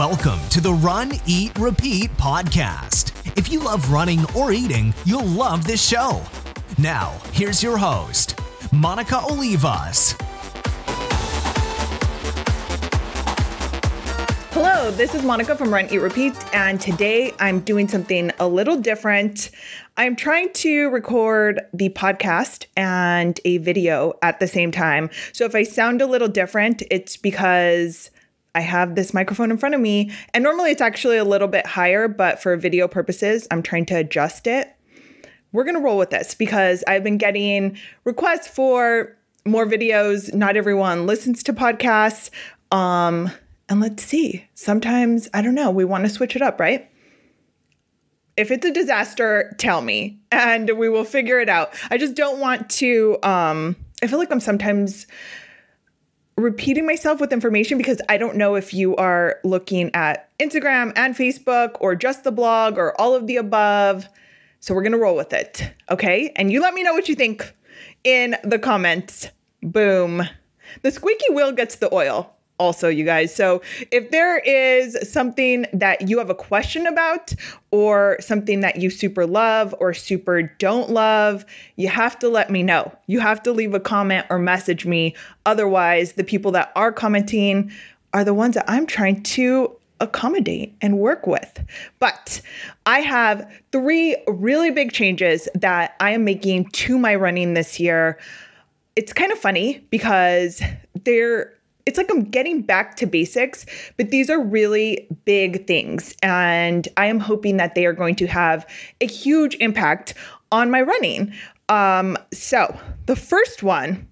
Welcome to the Run, Eat, Repeat podcast. If you love running or eating, you'll love this show. Now, here's your host, Monica Olivas. Hello, this is Monica from Run, Eat, Repeat, and today I'm doing something a little different. I'm trying to record the podcast and a video at the same time. So if I sound a little different, it's because I have this microphone in front of me, and normally it's actually a little bit higher, but for video purposes, I'm trying to adjust it. We're gonna roll with this because I've been getting requests for more videos. Not everyone listens to podcasts. Um, and let's see. Sometimes, I don't know, we wanna switch it up, right? If it's a disaster, tell me and we will figure it out. I just don't want to, um, I feel like I'm sometimes repeating myself with information because I don't know if you are looking at Instagram and Facebook or just the blog or all of the above. So we're going to roll with it. Okay. And you let me know what you think in the comments. Boom. The squeaky wheel gets the oil also, you guys. So if there is something that you have a question about, or something that you super love or super don't love, you have to let me know. You have to leave a comment or message me. Otherwise, the people that are commenting are the ones that I'm trying to accommodate and work with. But I have three really big changes that I am making to my running this year. It's kind of funny because they're it's like I'm getting back to basics, but these are really big things. And I am hoping that they are going to have a huge impact on my running. Um, so the first one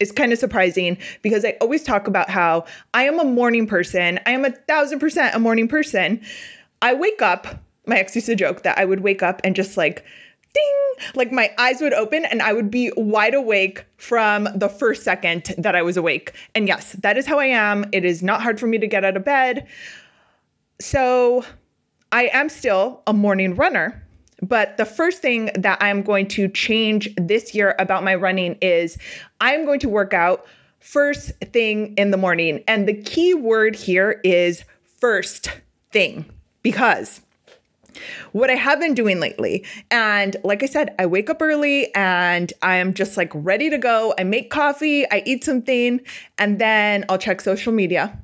is kind of surprising because I always talk about how I am a morning person. I am a thousand percent a morning person. I wake up, my ex used to joke that I would wake up and just like ding, like my eyes would open and I would be wide awake from the first second that I was awake. And yes, that is how I am. It is not hard for me to get out of bed. So I am still a morning runner. But the first thing that I'm going to change this year about my running is I'm going to work out first thing in the morning. And the key word here is first thing because what I have been doing lately. And like I said, I wake up early and I am just like ready to go. I make coffee, I eat something, and then I'll check social media.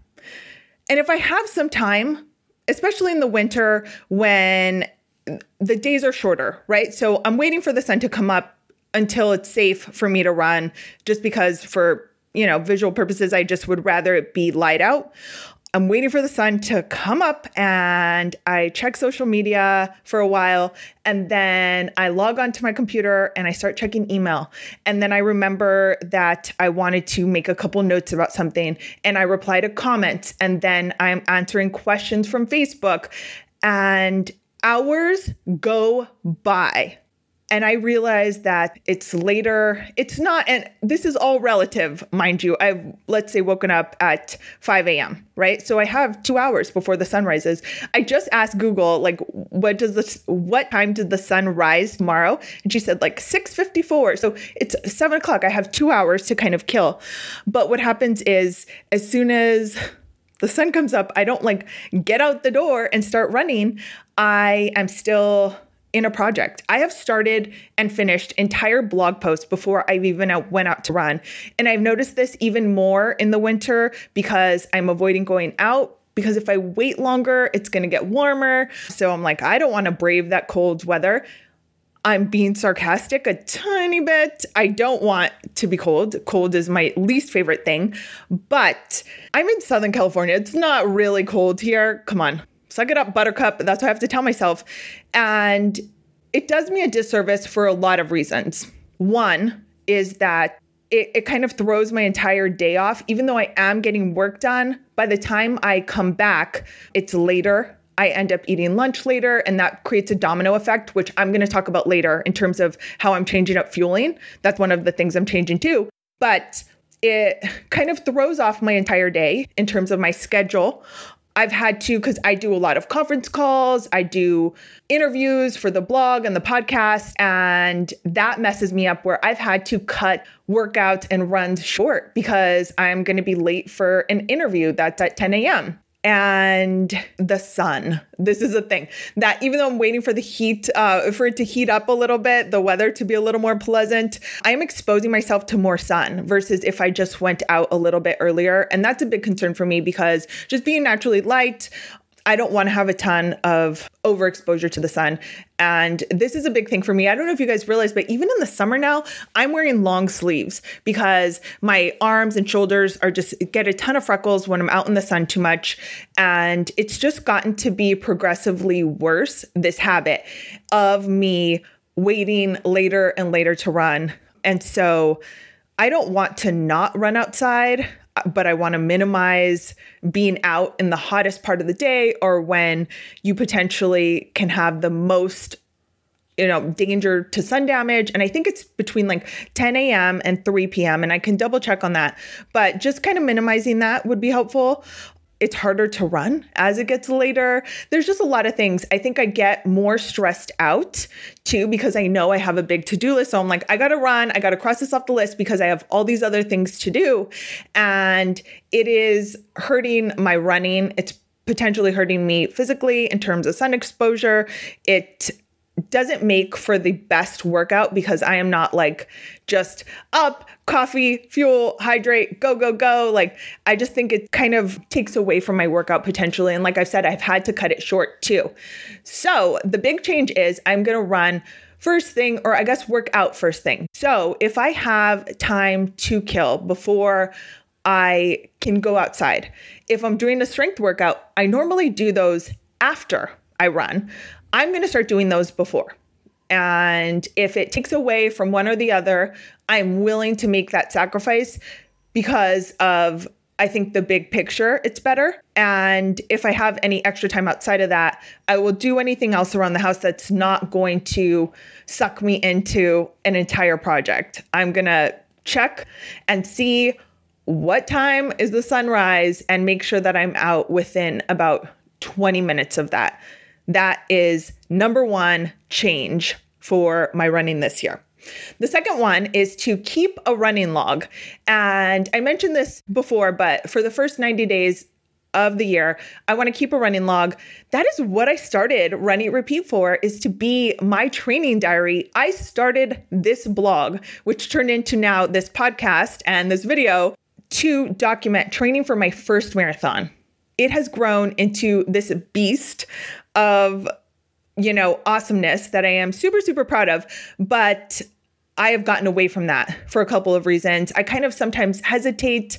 And if I have some time, especially in the winter when the days are shorter, right? So I'm waiting for the sun to come up until it's safe for me to run just because for you know visual purposes i just would rather it be light out I'm waiting for the sun to come up and I check social media for a while and then I log onto my computer and I start checking email. And then I remember that I wanted to make a couple notes about something and I reply to comments and then I'm answering questions from Facebook and hours go by and I realized that it's later. It's not, and this is all relative, mind you. I've, let's say, woken up at 5 a.m., right? So I have two hours before the sun rises. I just asked Google, like, what does this, what time did the sun rise tomorrow? And she said, like, 6.54. So it's seven o'clock. I have two hours to kind of kill. But what happens is, as soon as the sun comes up, I don't like get out the door and start running. I am still in a project. I have started and finished entire blog posts before I've even out, went out to run. And I've noticed this even more in the winter because I'm avoiding going out because if I wait longer, it's going to get warmer. So I'm like, I don't want to brave that cold weather. I'm being sarcastic a tiny bit. I don't want to be cold. Cold is my least favorite thing. But I'm in Southern California. It's not really cold here. Come on suck it up, buttercup. That's what I have to tell myself. And it does me a disservice for a lot of reasons. One is that it, it kind of throws my entire day off. Even though I am getting work done, by the time I come back, it's later. I end up eating lunch later, and that creates a domino effect, which I'm going to talk about later in terms of how I'm changing up fueling. That's one of the things I'm changing too. But it kind of throws off my entire day in terms of my schedule. I've had to, because I do a lot of conference calls, I do interviews for the blog and the podcast, and that messes me up where I've had to cut workouts and runs short because I'm going to be late for an interview that's at 10 a.m. and the sun. This is a thing that even though I'm waiting for the heat, uh, for it to heat up a little bit, the weather to be a little more pleasant, I am exposing myself to more sun versus if I just went out a little bit earlier. And that's a big concern for me because just being naturally light, I don't want to have a ton of overexposure to the sun. And this is a big thing for me. I don't know if you guys realize, but even in the summer now, I'm wearing long sleeves because my arms and shoulders are just get a ton of freckles when I'm out in the sun too much. And it's just gotten to be progressively worse, this habit of me waiting later and later to run. And so I don't want to not run outside but I want to minimize being out in the hottest part of the day or when you potentially can have the most you know danger to sun damage. And i think it's between like 10 a.m and 3 p.m and i can double check on that. But just kind of minimizing that would be helpful it's harder to run as it gets later. There's just a lot of things. I think I get more stressed out too because I know I have a big to do list. So I'm like, I got to run. I got to cross this off the list because I have all these other things to do. And it is hurting my running. It's potentially hurting me physically in terms of sun exposure. It doesn't make for the best workout because I am not like just up, coffee, fuel, hydrate, go, go, go. Like, I just think it kind of takes away from my workout potentially. And like I've said, I've had to cut it short too. So the big change is I'm going to run first thing, or I guess work out first thing. So if I have time to kill before I can go outside, if I'm doing a strength workout, I normally do those after I run. I'm going to start doing those before. And if it takes away from one or the other, I'm willing to make that sacrifice because of, I think, the big picture, it's better. And if I have any extra time outside of that, I will do anything else around the house that's not going to suck me into an entire project. I'm going to check and see what time is the sunrise and make sure that I'm out within about 20 minutes of that. That is number one change for my running this year. The second one is to keep a running log. And I mentioned this before, but for the first 90 days of the year, I want to keep a running log. That is what I started Run Eat Repeat for is to be my training diary. I started this blog, which turned into now this podcast and this video to document training for my first marathon. It has grown into this beast of you know awesomeness that I am super super proud of but I have gotten away from that for a couple of reasons. I kind of sometimes hesitate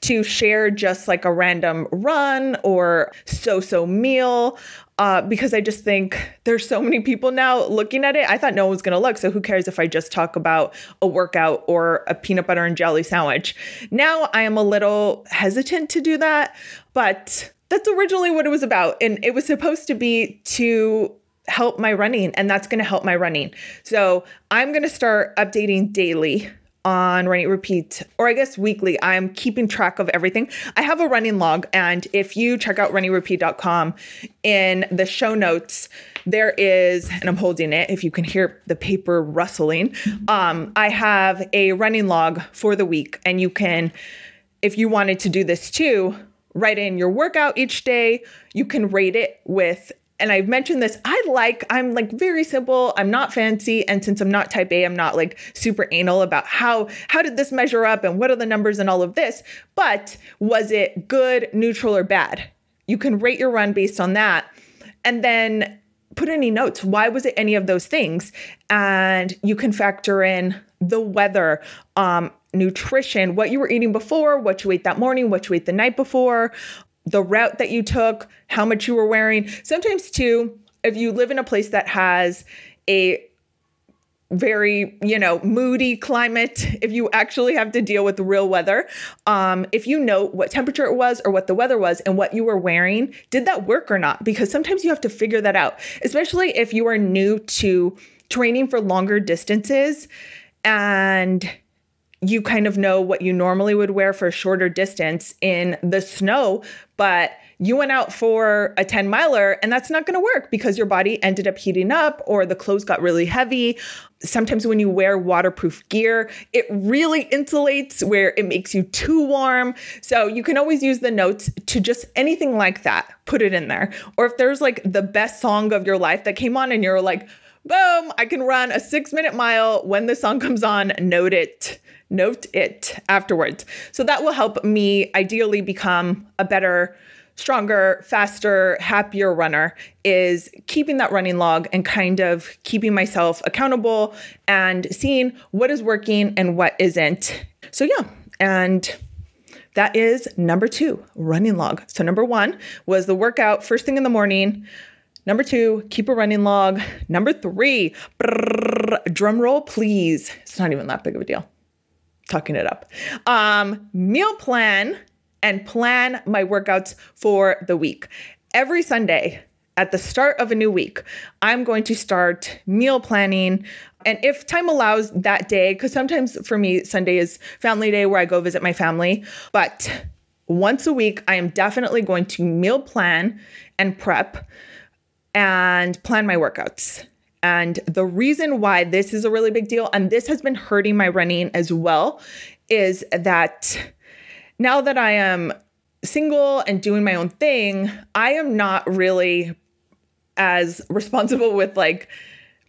to share just like a random run or so so meal uh, because I just think there's so many people now looking at it. I thought no one was going to look. So who cares if I just talk about a workout or a peanut butter and jelly sandwich? Now I am a little hesitant to do that, but that's originally what it was about. And it was supposed to be to help my running, and that's going to help my running. So I'm going to start updating daily on Run Eat Repeat, or I guess weekly. I'm keeping track of everything. I have a running log, and if you check out runeatrepeat.com in the show notes, there is, and I'm holding it if you can hear the paper rustling. Um, I have a running log for the week, and you can, if you wanted to do this too, write in your workout each day. You can rate it with and I've mentioned this, I like, I'm like very simple. I'm not fancy. And since I'm not type A, I'm not like super anal about how, how did this measure up and what are the numbers and all of this. But was it good, neutral, or bad? You can rate your run based on that. And then put any notes. Why was it any of those things? And you can factor in the weather, um, nutrition, what you were eating before, what you ate that morning, what you ate the night before, the route that you took, how much you were wearing. Sometimes, too, if you live in a place that has a very you know moody climate if you actually have to deal with the real weather um if you know what temperature it was or what the weather was and what you were wearing did that work or not because sometimes you have to figure that out especially if you are new to training for longer distances and you kind of know what you normally would wear for a shorter distance in the snow, but you went out for a 10 miler and that's not going to work because your body ended up heating up or the clothes got really heavy. Sometimes when you wear waterproof gear, it really insulates where it makes you too warm. So you can always use the notes to just anything like that, put it in there. Or if there's like the best song of your life that came on and you're like, boom, I can run a six minute mile when the song comes on, note it note it afterwards. So that will help me ideally become a better, stronger, faster, happier runner is keeping that running log and kind of keeping myself accountable and seeing what is working and what isn't. So yeah, and that is number 2, running log. So number 1 was the workout first thing in the morning. Number two, keep a running log. Number three, brrr, drum roll, please. It's not even that big of a deal Tucking it up. Um, meal plan and plan my workouts for the week. Every Sunday at the start of a new week, I'm going to start meal planning. And if time allows that day, because sometimes for me, Sunday is family day where I go visit my family. But once a week, I am definitely going to meal plan and prep and plan my workouts. And the reason why this is a really big deal, and this has been hurting my running as well, is that now that I am single and doing my own thing, I am not really as responsible with like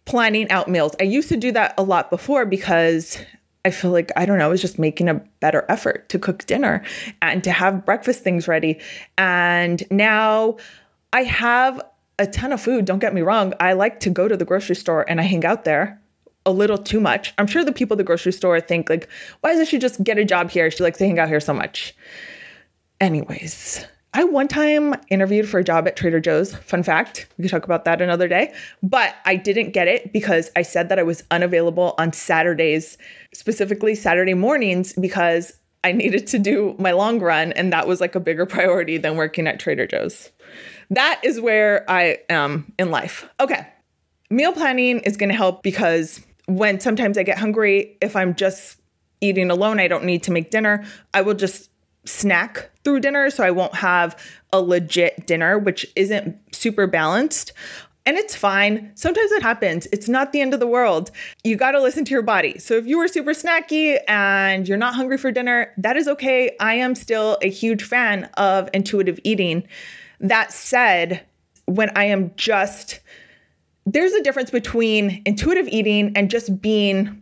planning out meals. I used to do that a lot before because I feel like, I don't know, I was just making a better effort to cook dinner and to have breakfast things ready. And now I have a ton of food. Don't get me wrong. I like to go to the grocery store and I hang out there a little too much. I'm sure the people at the grocery store think like, why doesn't she just get a job here? She likes to hang out here so much. Anyways, I one time interviewed for a job at Trader Joe's. Fun fact, we could talk about that another day. But I didn't get it because I said that I was unavailable on Saturdays, specifically Saturday mornings, because I needed to do my long run. And that was like a bigger priority than working at Trader Joe's. That is where I am in life. Okay. Meal planning is going to help because when sometimes I get hungry, if I'm just eating alone, I don't need to make dinner. I will just snack through dinner so I won't have a legit dinner, which isn't super balanced. And it's fine. Sometimes it happens. It's not the end of the world. You got to listen to your body. So if you were super snacky and you're not hungry for dinner, that is okay. I am still a huge fan of intuitive eating. That said, when I am just, there's a difference between intuitive eating and just being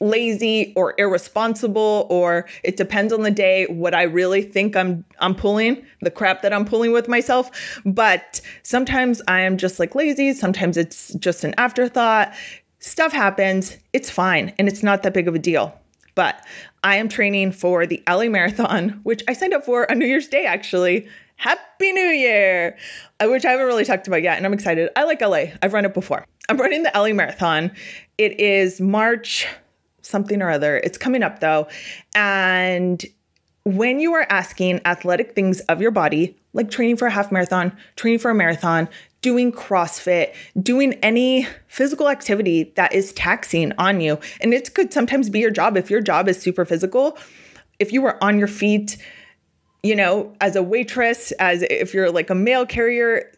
lazy or irresponsible or it depends on the day what I really think I'm I'm pulling the crap that I'm pulling with myself but sometimes I am just like lazy sometimes it's just an afterthought stuff happens it's fine and it's not that big of a deal but I am training for the LA marathon which I signed up for on New Year's Day actually Happy New Year, uh, which I haven't really talked about yet. And I'm excited. I like LA. I've run it before. I'm running the LA Marathon. It is March something or other. It's coming up though. And when you are asking athletic things of your body, like training for a half marathon, training for a marathon, doing CrossFit, doing any physical activity that is taxing on you, and it could sometimes be your job. If your job is super physical, if you were on your feet, you know, as a waitress, as if you're like a mail carrier,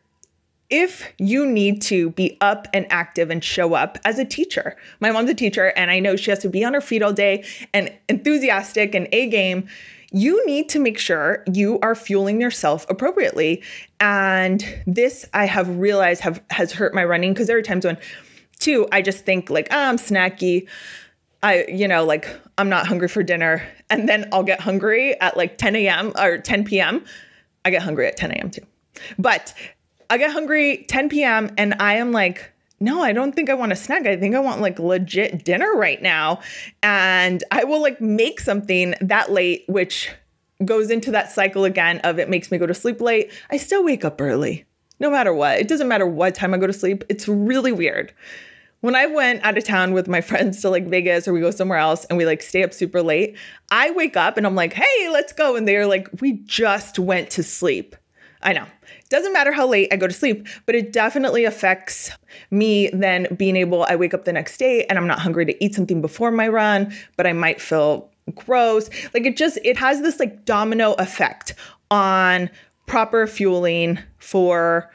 if you need to be up and active and show up as a teacher, my mom's a teacher and I know she has to be on her feet all day and enthusiastic and A game. You need to make sure you are fueling yourself appropriately. And this I have realized have has hurt my running because there are times when, two, I just think like, oh, I'm snacky. I, you know, like I'm not hungry for dinner. And then I'll get hungry at like 10 a.m. or 10 p.m. I get hungry at 10 a.m. too. But I get hungry 10 p.m. and I am like, no, I don't think I want a snack. I think I want like legit dinner right now. And I will like make something that late, which goes into that cycle again of it makes me go to sleep late. I still wake up early, no matter what. It doesn't matter what time I go to sleep. It's really weird when I went out of town with my friends to like Vegas or we go somewhere else and we like stay up super late, I wake up and I'm like, hey, let's go. And they're like, we just went to sleep. I know. It doesn't matter how late I go to sleep, but it definitely affects me then being able, I wake up the next day and I'm not hungry to eat something before my run, but I might feel gross. Like it just, it has this like domino effect on proper fueling for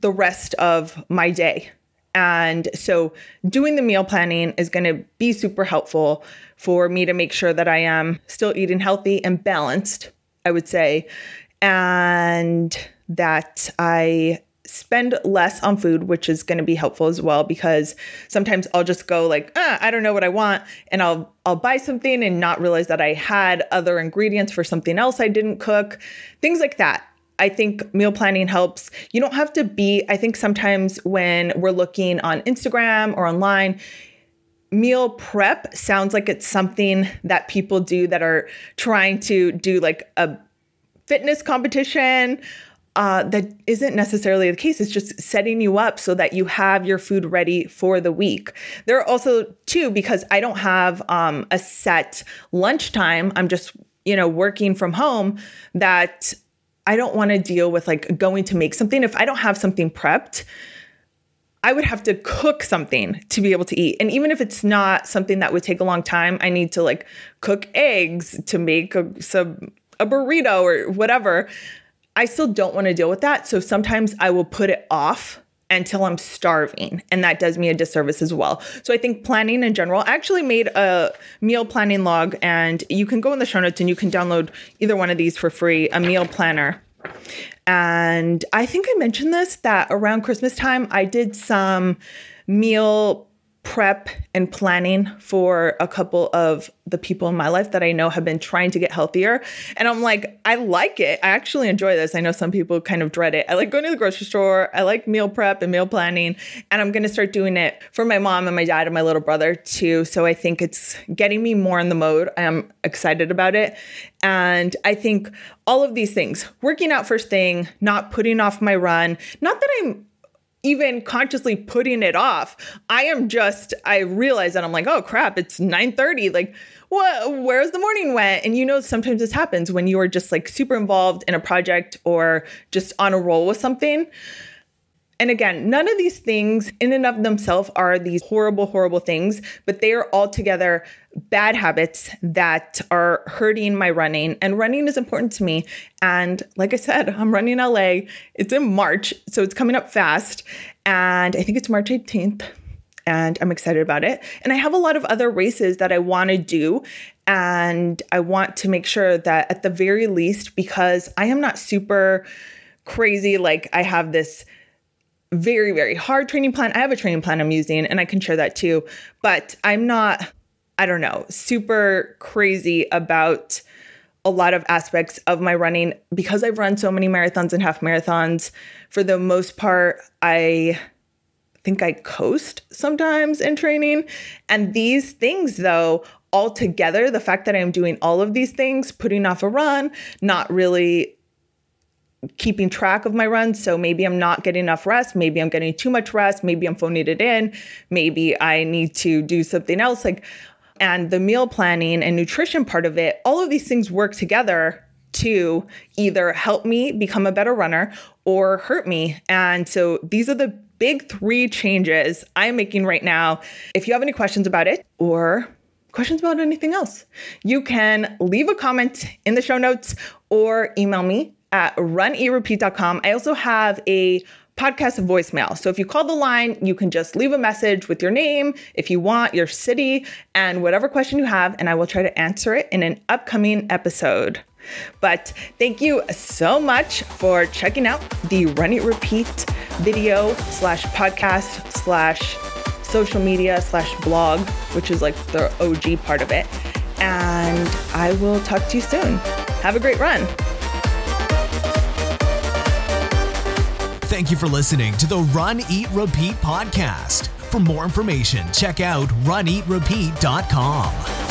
the rest of my day. And so doing the meal planning is going to be super helpful for me to make sure that I am still eating healthy and balanced, I would say, and that I spend less on food, which is going to be helpful as well because sometimes I'll just go like, ah, I don't know what I want, and I'll I'll buy something and not realize that I had other ingredients for something else I didn't cook, things like that. I think meal planning helps. You don't have to be, I think sometimes when we're looking on Instagram or online, meal prep sounds like it's something that people do that are trying to do like a fitness competition. Uh, that isn't necessarily the case. It's just setting you up so that you have your food ready for the week. There are also, two because I don't have um, a set lunchtime, I'm just, you know, working from home, that I don't want to deal with like going to make something. If I don't have something prepped, I would have to cook something to be able to eat. And even if it's not something that would take a long time, I need to like cook eggs to make a, some a burrito or whatever. I still don't want to deal with that. So sometimes I will put it off until I'm starving. And that does me a disservice as well. So I think planning in general, I actually made a meal planning log, and you can go in the show notes and you can download either one of these for free a meal planner. And I think I mentioned this that around Christmas time, I did some meal prep and planning for a couple of the people in my life that I know have been trying to get healthier. And I'm like, I like it. I actually enjoy this. I know some people kind of dread it. I like going to the grocery store. I like meal prep and meal planning. And I'm going to start doing it for my mom and my dad and my little brother too. So I think it's getting me more in the mode. I'm excited about it. And I think all of these things, working out first thing, not putting off my run, not that I'm even consciously putting it off. I am just I realize that I'm like, "Oh crap, it's 9:30." Like, what where's the morning went? And you know sometimes this happens when you are just like super involved in a project or just on a roll with something. And again, none of these things in and of themselves are these horrible, horrible things, but they are all together bad habits that are hurting my running. And running is important to me. And like I said, I'm running LA. It's in March, so it's coming up fast. And I think it's March 18th. And I'm excited about it. And I have a lot of other races that I want to do. And I want to make sure that at the very least, because I am not super crazy, like I have this very, very hard training plan. I have a training plan I'm using and I can share that too. But I'm not, I don't know, super crazy about a lot of aspects of my running because I've run so many marathons and half marathons. For the most part, I think I coast sometimes in training. And these things, though, all together, the fact that I'm doing all of these things, putting off a run, not really keeping track of my runs. So maybe I'm not getting enough rest. Maybe I'm getting too much rest. Maybe I'm phoning it in. Maybe I need to do something else. Like, and the meal planning and nutrition part of it, all of these things work together to either help me become a better runner or hurt me. And so these are the big three changes I'm making right now. If you have any questions about it or questions about anything else, you can leave a comment in the show notes or email me at runeatrepeat.com. I also have a podcast voicemail. So if you call the line, you can just leave a message with your name, if you want, your city, and whatever question you have, and I will try to answer it in an upcoming episode. But thank you so much for checking out the Run Eat Repeat video slash podcast slash social media slash blog, which is like the OG part of it. And I will talk to you soon. Have a great run. Thank you for listening to the Run, Eat, Repeat podcast. For more information, check out runeatrepeat.com.